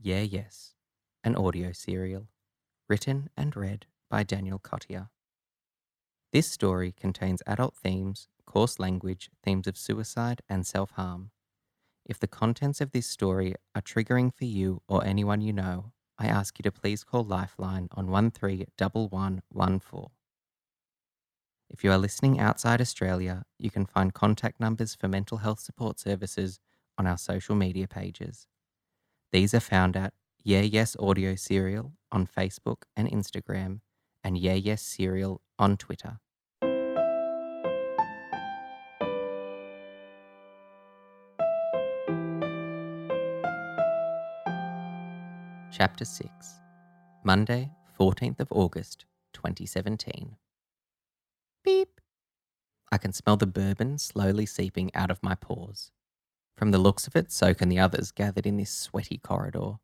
Yeah, Yes, an audio serial, written and read by Daniel Cottier. This story contains adult themes, coarse language, themes of suicide, and self harm. If the contents of this story are triggering for you or anyone you know, I ask you to please call Lifeline on 131114. If you are listening outside Australia, you can find contact numbers for mental health support services on our social media pages. These are found at Yeah Yes Audio Serial on Facebook and Instagram, and Yeah Yes Serial on Twitter. Chapter 6 Monday, 14th of August, 2017. Beep. I can smell the bourbon slowly seeping out of my pores. From the looks of it, so can the others gathered in this sweaty corridor.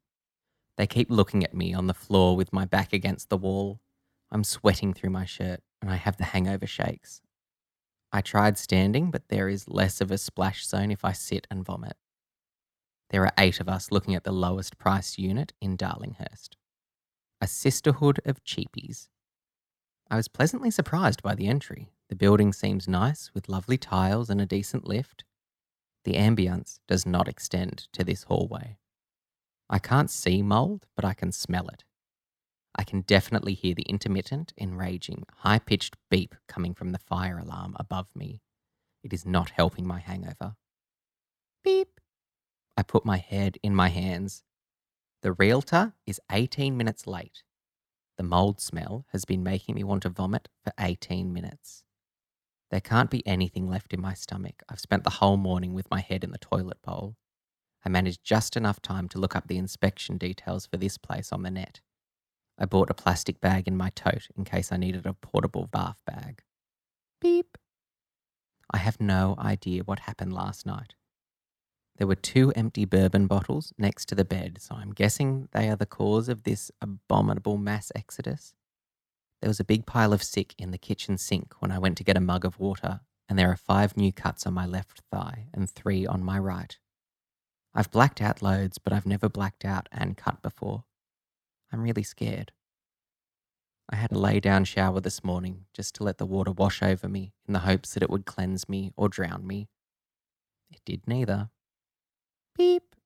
They keep looking at me on the floor with my back against the wall. I'm sweating through my shirt and I have the hangover shakes. I tried standing, but there is less of a splash zone if I sit and vomit. There are eight of us looking at the lowest price unit in Darlinghurst. A sisterhood of cheapies. I was pleasantly surprised by the entry. The building seems nice with lovely tiles and a decent lift. The ambience does not extend to this hallway. I can't see mould, but I can smell it. I can definitely hear the intermittent, enraging, high pitched beep coming from the fire alarm above me. It is not helping my hangover. Beep. I put my head in my hands. The realtor is 18 minutes late. The mould smell has been making me want to vomit for 18 minutes. There can't be anything left in my stomach. I've spent the whole morning with my head in the toilet bowl. I managed just enough time to look up the inspection details for this place on the net. I bought a plastic bag in my tote in case I needed a portable bath bag. Beep. I have no idea what happened last night. There were two empty bourbon bottles next to the bed, so I'm guessing they are the cause of this abominable mass exodus. There was a big pile of sick in the kitchen sink when I went to get a mug of water, and there are five new cuts on my left thigh and three on my right. I've blacked out loads, but I've never blacked out and cut before. I'm really scared. I had a lay down shower this morning just to let the water wash over me in the hopes that it would cleanse me or drown me. It did neither. Beep.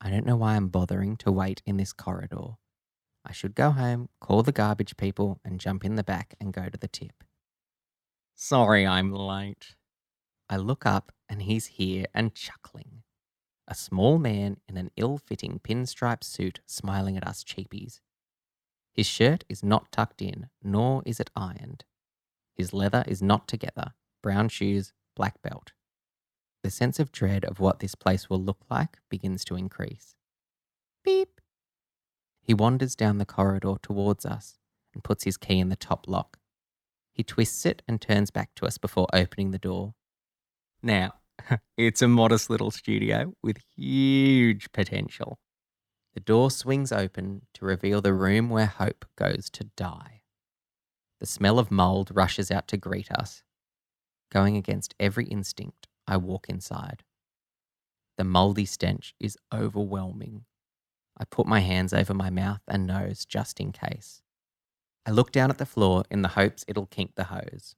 I don't know why I'm bothering to wait in this corridor. I should go home, call the garbage people, and jump in the back and go to the tip. Sorry I'm late. I look up and he's here and chuckling. A small man in an ill fitting pinstripe suit smiling at us cheapies. His shirt is not tucked in, nor is it ironed. His leather is not together, brown shoes, black belt. The sense of dread of what this place will look like begins to increase. Beep. He wanders down the corridor towards us and puts his key in the top lock. He twists it and turns back to us before opening the door. Now, it's a modest little studio with huge potential. The door swings open to reveal the room where Hope goes to die. The smell of mould rushes out to greet us. Going against every instinct, I walk inside. The mouldy stench is overwhelming. I put my hands over my mouth and nose just in case. I look down at the floor in the hopes it'll kink the hose.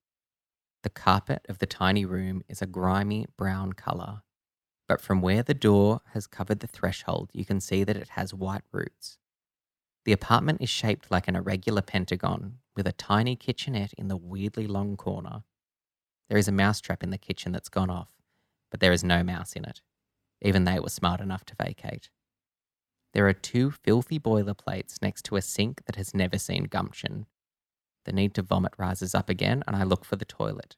The carpet of the tiny room is a grimy brown colour, but from where the door has covered the threshold, you can see that it has white roots. The apartment is shaped like an irregular pentagon with a tiny kitchenette in the weirdly long corner. There is a mousetrap in the kitchen that's gone off, but there is no mouse in it. Even they were smart enough to vacate. There are two filthy boiler plates next to a sink that has never seen gumption. The need to vomit rises up again, and I look for the toilet.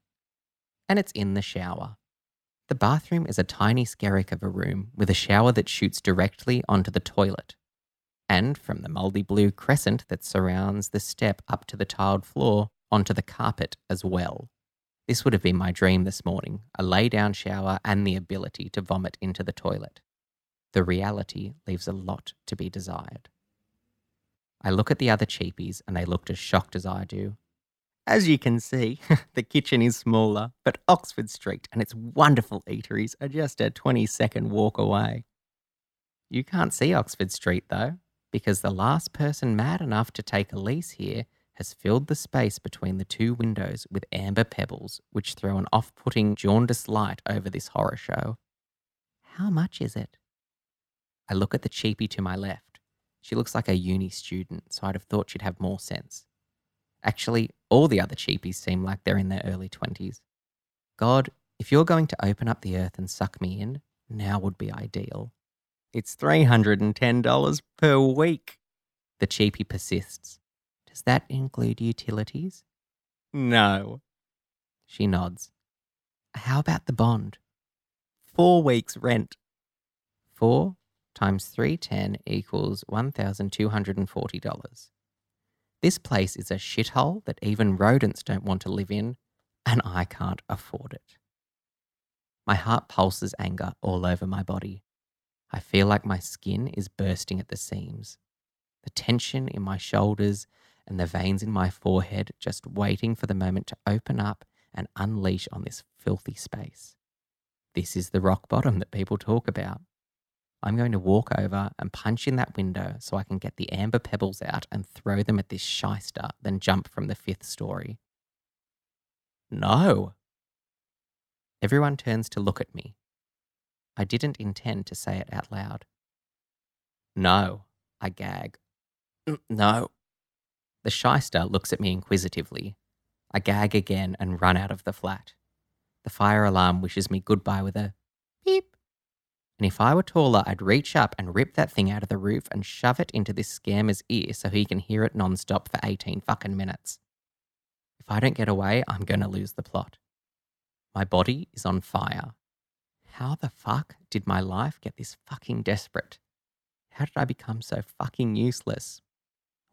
And it's in the shower. The bathroom is a tiny skerrick of a room with a shower that shoots directly onto the toilet. And from the mouldy blue crescent that surrounds the step up to the tiled floor, onto the carpet as well. This would have been my dream this morning a lay down shower and the ability to vomit into the toilet. The reality leaves a lot to be desired. I look at the other cheapies and they looked as shocked as I do. As you can see, the kitchen is smaller, but Oxford Street and its wonderful eateries are just a 20 second walk away. You can't see Oxford Street though, because the last person mad enough to take a lease here has filled the space between the two windows with amber pebbles, which throw an off putting, jaundiced light over this horror show. How much is it? I look at the cheapie to my left. She looks like a uni student, so I'd have thought she'd have more sense. Actually, all the other cheapies seem like they're in their early 20s. God, if you're going to open up the earth and suck me in, now would be ideal. It's $310 per week. The cheapie persists. Does that include utilities? No. She nods. How about the bond? Four weeks' rent. Four times 310 equals $1,240. This place is a shithole that even rodents don't want to live in, and I can't afford it. My heart pulses anger all over my body. I feel like my skin is bursting at the seams. The tension in my shoulders and the veins in my forehead just waiting for the moment to open up and unleash on this filthy space. This is the rock bottom that people talk about. I'm going to walk over and punch in that window so I can get the amber pebbles out and throw them at this shyster, then jump from the fifth story. No. Everyone turns to look at me. I didn't intend to say it out loud. No, I gag. Mm, no. The shyster looks at me inquisitively. I gag again and run out of the flat. The fire alarm wishes me goodbye with a. And if I were taller, I'd reach up and rip that thing out of the roof and shove it into this scammer's ear so he can hear it nonstop for 18 fucking minutes. If I don't get away, I'm to lose the plot. My body is on fire. How the fuck did my life get this fucking desperate? How did I become so fucking useless?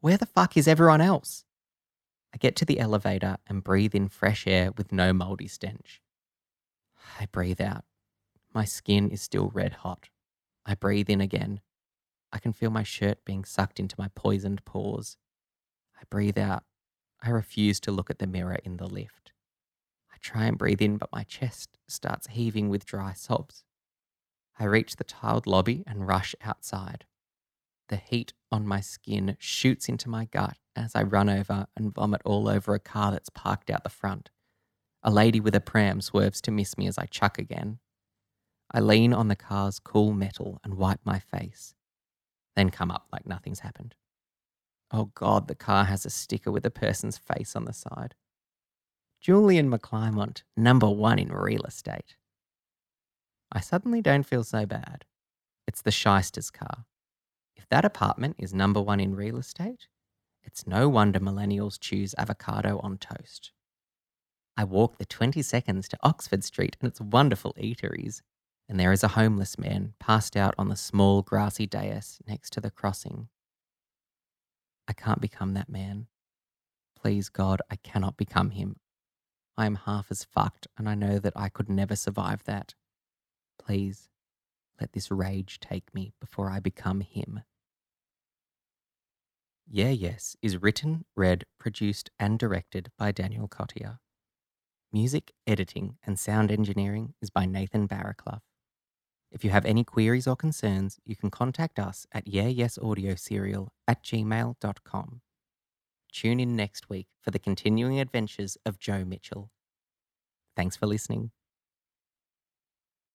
Where the fuck is everyone else? I get to the elevator and breathe in fresh air with no moldy stench. I breathe out. My skin is still red hot. I breathe in again. I can feel my shirt being sucked into my poisoned pores. I breathe out. I refuse to look at the mirror in the lift. I try and breathe in, but my chest starts heaving with dry sobs. I reach the tiled lobby and rush outside. The heat on my skin shoots into my gut as I run over and vomit all over a car that's parked out the front. A lady with a pram swerves to miss me as I chuck again. I lean on the car's cool metal and wipe my face, then come up like nothing's happened. Oh God, the car has a sticker with a person's face on the side. Julian McClymont, number one in real estate. I suddenly don't feel so bad. It's the shyster's car. If that apartment is number one in real estate, it's no wonder millennials choose avocado on toast. I walk the 20 seconds to Oxford Street and its wonderful eateries, and there is a homeless man passed out on the small grassy dais next to the crossing. I can't become that man. Please, God, I cannot become him. I am half as fucked, and I know that I could never survive that. Please, let this rage take me before I become him. Yeah Yes is written, read, produced, and directed by Daniel Cottier. Music, editing, and sound engineering is by Nathan Barraclough. If you have any queries or concerns, you can contact us at yeahyesaudioSerial at gmail.com. Tune in next week for the continuing adventures of Joe Mitchell. Thanks for listening.